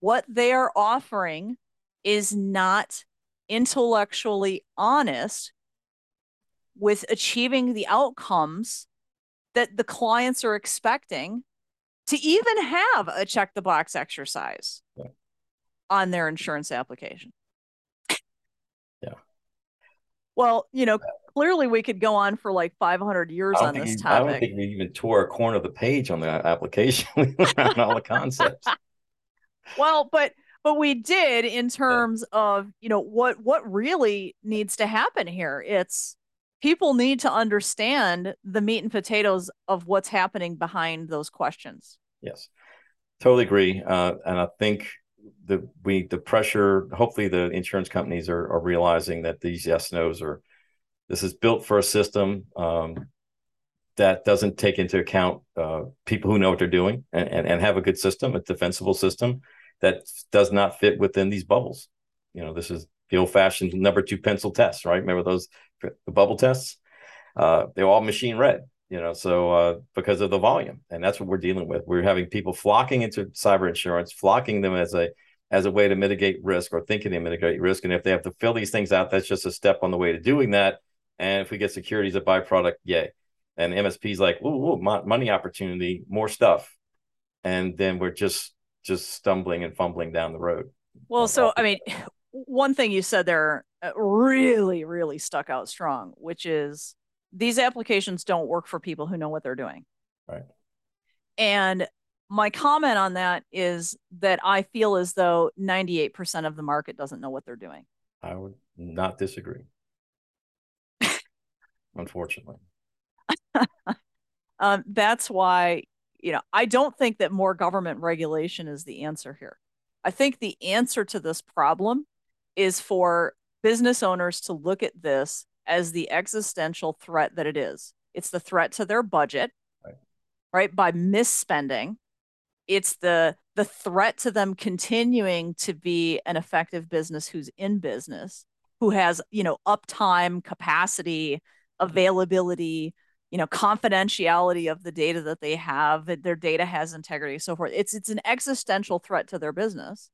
what they are offering is not intellectually honest with achieving the outcomes that the clients are expecting to even have a check the box exercise yeah. on their insurance application. Well, you know, clearly we could go on for like 500 years on this topic. I don't think we even tore a corner of the page on the application. we went around all the concepts. Well, but but we did in terms yeah. of you know what what really needs to happen here it's people need to understand the meat and potatoes of what's happening behind those questions yes totally agree uh, and i think the we the pressure hopefully the insurance companies are, are realizing that these yes nos are this is built for a system um, that doesn't take into account uh, people who know what they're doing and, and, and have a good system a defensible system that does not fit within these bubbles. You know, this is the old fashioned number two pencil test, right? Remember those the bubble tests? Uh, they're all machine read, you know, so uh, because of the volume, and that's what we're dealing with. We're having people flocking into cyber insurance, flocking them as a as a way to mitigate risk or thinking they mitigate risk. And if they have to fill these things out, that's just a step on the way to doing that. And if we get securities a byproduct, yay. And MSP's like, ooh, ooh money opportunity, more stuff. And then we're just just stumbling and fumbling down the road. Well, so I mean, one thing you said there uh, really, really stuck out strong, which is these applications don't work for people who know what they're doing. Right. And my comment on that is that I feel as though 98% of the market doesn't know what they're doing. I would not disagree. Unfortunately. um, that's why you know, I don't think that more government regulation is the answer here. I think the answer to this problem is for business owners to look at this as the existential threat that it is. It's the threat to their budget, right? right? By misspending. It's the the threat to them continuing to be an effective business who's in business, who has, you know, uptime, capacity, mm-hmm. availability, you know confidentiality of the data that they have that their data has integrity so forth it's it's an existential threat to their business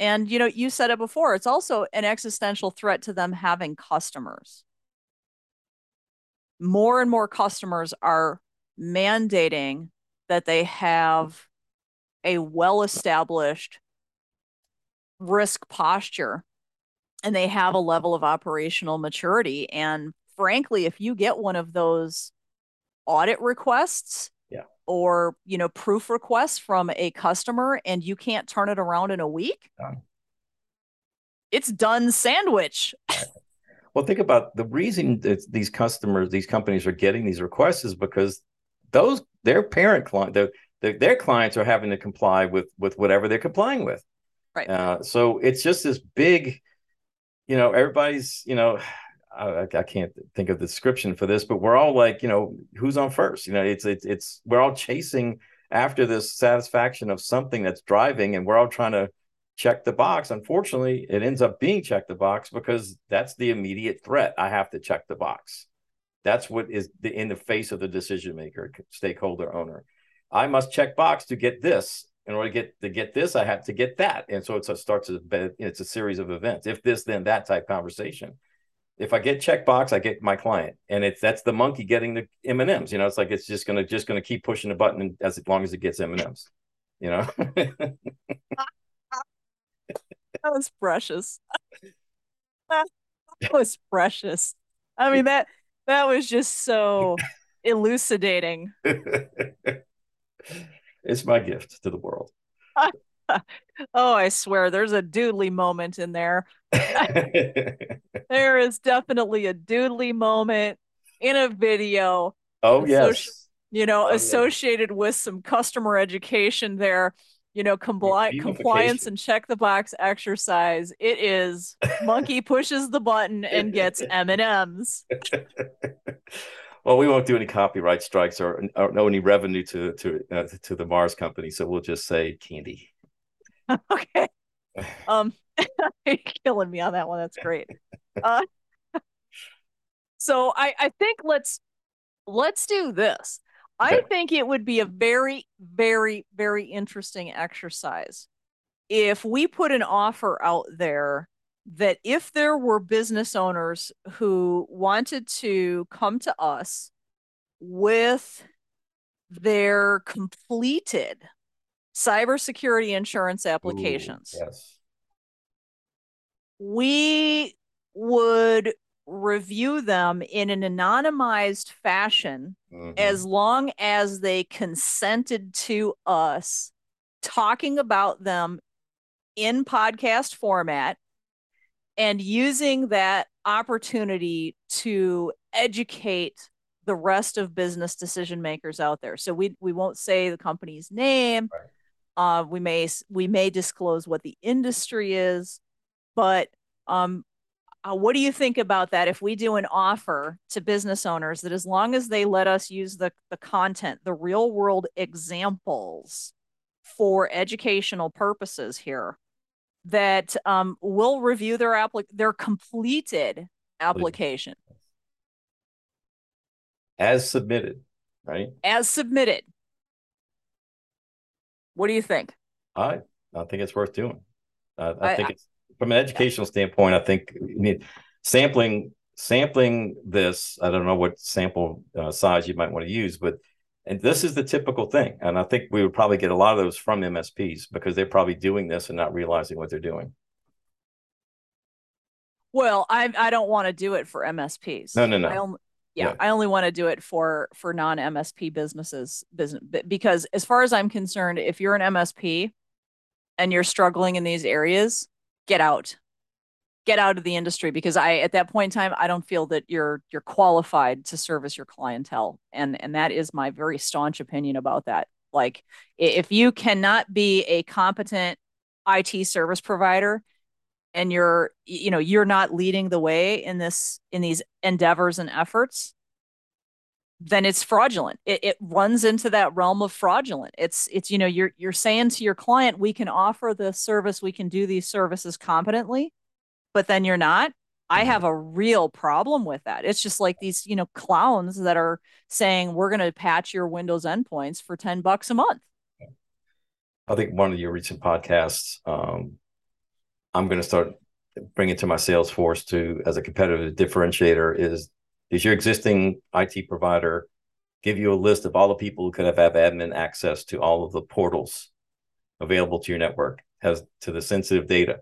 and you know you said it before it's also an existential threat to them having customers more and more customers are mandating that they have a well established risk posture and they have a level of operational maturity and frankly, if you get one of those audit requests. Or you know proof requests from a customer and you can't turn it around in a week, it's done sandwich. well, think about the reason that these customers, these companies are getting these requests is because those their parent client, their, their, their clients are having to comply with with whatever they're complying with. Right. Uh, so it's just this big, you know, everybody's, you know, I, I, can't think of the description for this, but we're all like, you know, who's on first? You know, it's it's it's we're all chasing after this satisfaction of something that's driving, and we're all trying to check the box. Unfortunately, it ends up being check the box because that's the immediate threat. I have to check the box. That's what is the, in the face of the decision maker, stakeholder, owner. I must check box to get this. In order to get to get this, I have to get that, and so it's a starts a it's a series of events. If this, then that type conversation if I get checkbox, I get my client, and it's that's the monkey getting the M and M's. You know, it's like it's just gonna just gonna keep pushing the button as long as it gets M and M's. You know, that was precious. that was precious. I mean that that was just so elucidating. it's my gift to the world. oh, I swear there's a doodly moment in there. there is definitely a doodly moment in a video. Oh, yes. You know, oh, associated with some customer education there. you know, compli- compliance and check the box exercise. It is monkey pushes the button and gets M and M's. Well, we won't do any copyright strikes or, or no any revenue to to uh, to the Mars company, so we'll just say candy. okay. Um, you're killing me on that one. That's great. Uh, so I I think let's let's do this. Okay. I think it would be a very, very, very interesting exercise if we put an offer out there that if there were business owners who wanted to come to us with their completed cybersecurity insurance applications, Ooh, yes. we would review them in an anonymized fashion mm-hmm. as long as they consented to us talking about them in podcast format and using that opportunity to educate the rest of business decision makers out there. So we we won't say the company's name. Right. Uh, we may we may disclose what the industry is, but um, uh, what do you think about that if we do an offer to business owners that as long as they let us use the, the content, the real world examples for educational purposes here, that um, we'll review their applic- their completed application as submitted, right? As submitted. What do you think? I I think it's worth doing. Uh, I, I, think it's from an educational standpoint, I think you need sampling sampling this. I don't know what sample uh, size you might want to use, but and this is the typical thing. And I think we would probably get a lot of those from MSPs because they're probably doing this and not realizing what they're doing. Well, I I don't want to do it for MSPs. No, no, no. I only, yeah, yeah, I only want to do it for for non MSP businesses business because as far as I'm concerned, if you're an MSP and you're struggling in these areas, get out. Get out of the industry because i at that point in time i don't feel that you're you're qualified to service your clientele and and that is my very staunch opinion about that. Like if you cannot be a competent IT service provider and you're you know you're not leading the way in this in these endeavors and efforts then it's fraudulent. It, it runs into that realm of fraudulent. It's it's you know you're you're saying to your client we can offer the service, we can do these services competently, but then you're not. I mm-hmm. have a real problem with that. It's just like these, you know, clowns that are saying we're going to patch your Windows endpoints for 10 bucks a month. I think one of your recent podcasts, um, I'm going to start bringing to my sales force to as a competitive differentiator is does your existing IT provider give you a list of all the people who could have, have admin access to all of the portals available to your network, has to the sensitive data?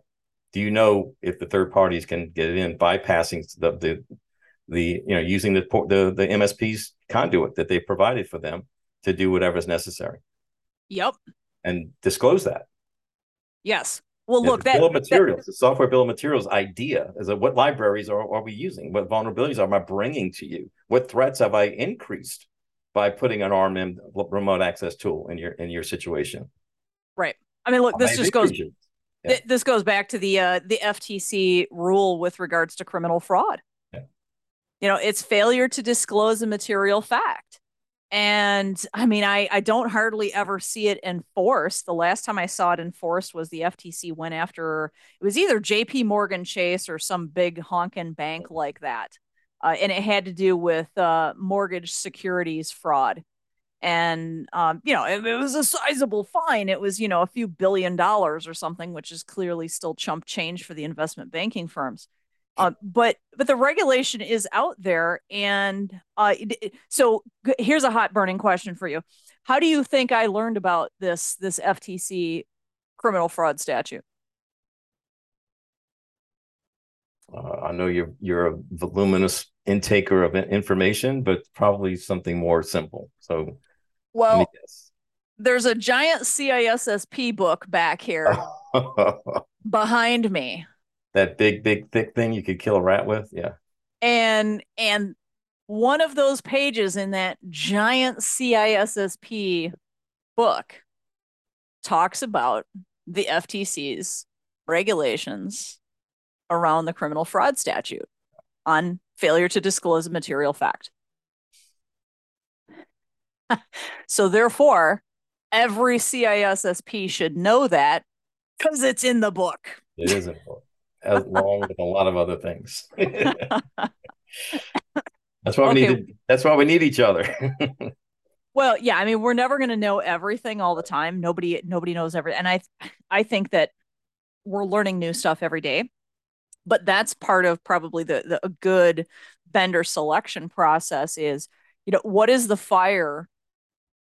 Do you know if the third parties can get it in bypassing the the, the you know using the the the MSP's conduit that they provided for them to do whatever is necessary? Yep. And disclose that. Yes. Well, look, that bill of materials, that, the software bill of materials idea is that what libraries are, are we using? What vulnerabilities am I bringing to you? What threats have I increased by putting an RMM remote access tool in your in your situation? Right. I mean, look, this just goes. Yeah. This goes back to the uh, the FTC rule with regards to criminal fraud. Yeah. You know, it's failure to disclose a material fact. And I mean, I, I don't hardly ever see it enforced. The last time I saw it enforced was the FTC went after it was either JP Morgan Chase or some big honking bank like that. Uh, and it had to do with uh, mortgage securities fraud. And, um, you know, it, it was a sizable fine. It was, you know, a few billion dollars or something, which is clearly still chump change for the investment banking firms. Uh, but but the regulation is out there, and uh, so here's a hot burning question for you: How do you think I learned about this this FTC criminal fraud statute? Uh, I know you're you're a voluminous intaker of information, but probably something more simple. So, well, there's a giant CISSP book back here behind me that big, big, thick thing you could kill a rat with. Yeah. And and one of those pages in that giant CISSP book talks about the FTC's regulations around the criminal fraud statute on failure to disclose a material fact. so therefore, every CISSP should know that because it's in the book. It is in the book, along with a lot of other things. that's why we okay. need. That's why we need each other. well, yeah, I mean, we're never going to know everything all the time. Nobody, nobody knows everything, and I, I think that we're learning new stuff every day. But that's part of probably the, the a good vendor selection process is, you know, what is the fire?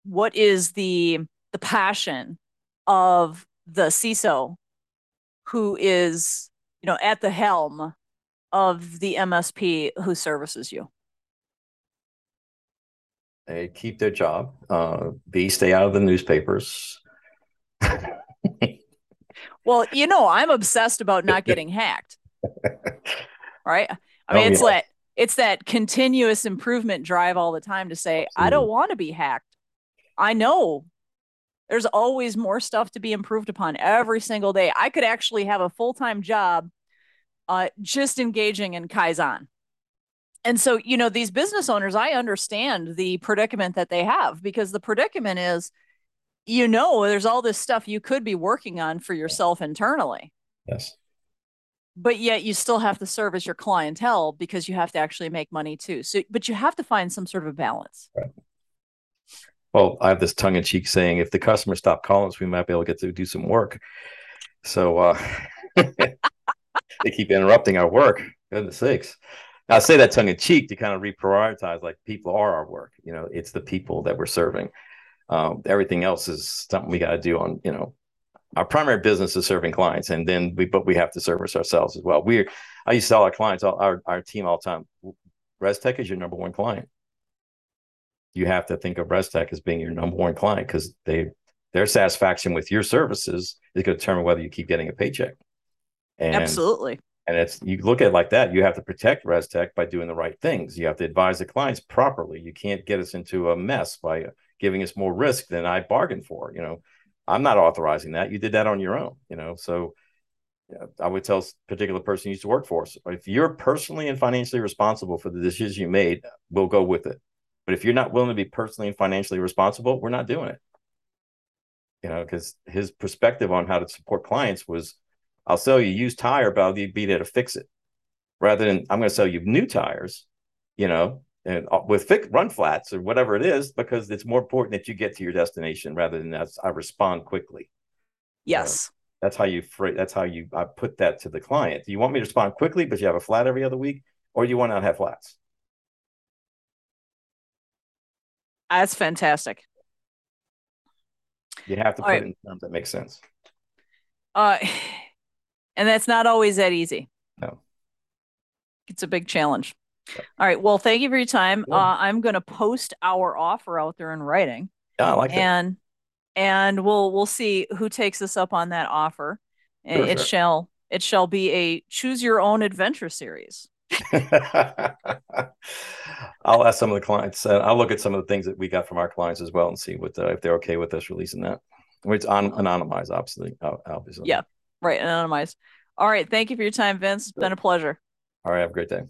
What is the the passion of the CISO who is, you know, at the helm of the MSP who services you? They keep their job. Uh, B, stay out of the newspapers. well, you know, I'm obsessed about not getting hacked. right? I mean, oh, it's yeah. like it's that continuous improvement drive all the time to say, Absolutely. I don't want to be hacked. I know there's always more stuff to be improved upon every single day. I could actually have a full time job uh, just engaging in Kaizen. And so, you know, these business owners, I understand the predicament that they have because the predicament is, you know, there's all this stuff you could be working on for yourself internally. Yes. But yet you still have to service your clientele because you have to actually make money too. So, but you have to find some sort of a balance. Right well, I have this tongue in cheek saying, if the customer stop calling us, we might be able to get to do some work. So uh, they keep interrupting our work. Goodness sakes. I say that tongue in cheek to kind of reprioritize, like people are our work. You know, it's the people that we're serving. Um, everything else is something we got to do on, you know, our primary business is serving clients, and then we, but we have to service ourselves as well. We're, I used to tell our clients, our, our team all the time, ResTech is your number one client you have to think of ResTech as being your number one client because they their satisfaction with your services is going to determine whether you keep getting a paycheck. And, Absolutely. And it's you look at it like that. You have to protect ResTech by doing the right things. You have to advise the clients properly. You can't get us into a mess by giving us more risk than I bargained for. You know, I'm not authorizing that. You did that on your own. You know, so I would tell a particular person you used to work for us if you're personally and financially responsible for the decisions you made, we'll go with it. But if you're not willing to be personally and financially responsible, we're not doing it. You know, because his perspective on how to support clients was, I'll sell you used tire, but I'll be there to fix it. Rather than I'm going to sell you new tires, you know, and uh, with fix, run flats or whatever it is, because it's more important that you get to your destination rather than that I respond quickly. Yes. that's how you that's how you I put that to the client. Do you want me to respond quickly, but you have a flat every other week, or do you want to not have flats? That's fantastic. You have to put right. it in terms that make sense. Uh, and that's not always that easy. No. It's a big challenge. All right. Well, thank you for your time. Uh, I'm going to post our offer out there in writing. Yeah, I like and, that. And we'll we'll see who takes us up on that offer. Sure, it sure. shall it shall be a choose your own adventure series. I'll ask some of the clients. Uh, I'll look at some of the things that we got from our clients as well and see what uh, if they're okay with us releasing that. It's on anonymized, obviously. Obviously. Yeah, right. Anonymized. All right. Thank you for your time, Vince. It's been a pleasure. All right. Have a great day.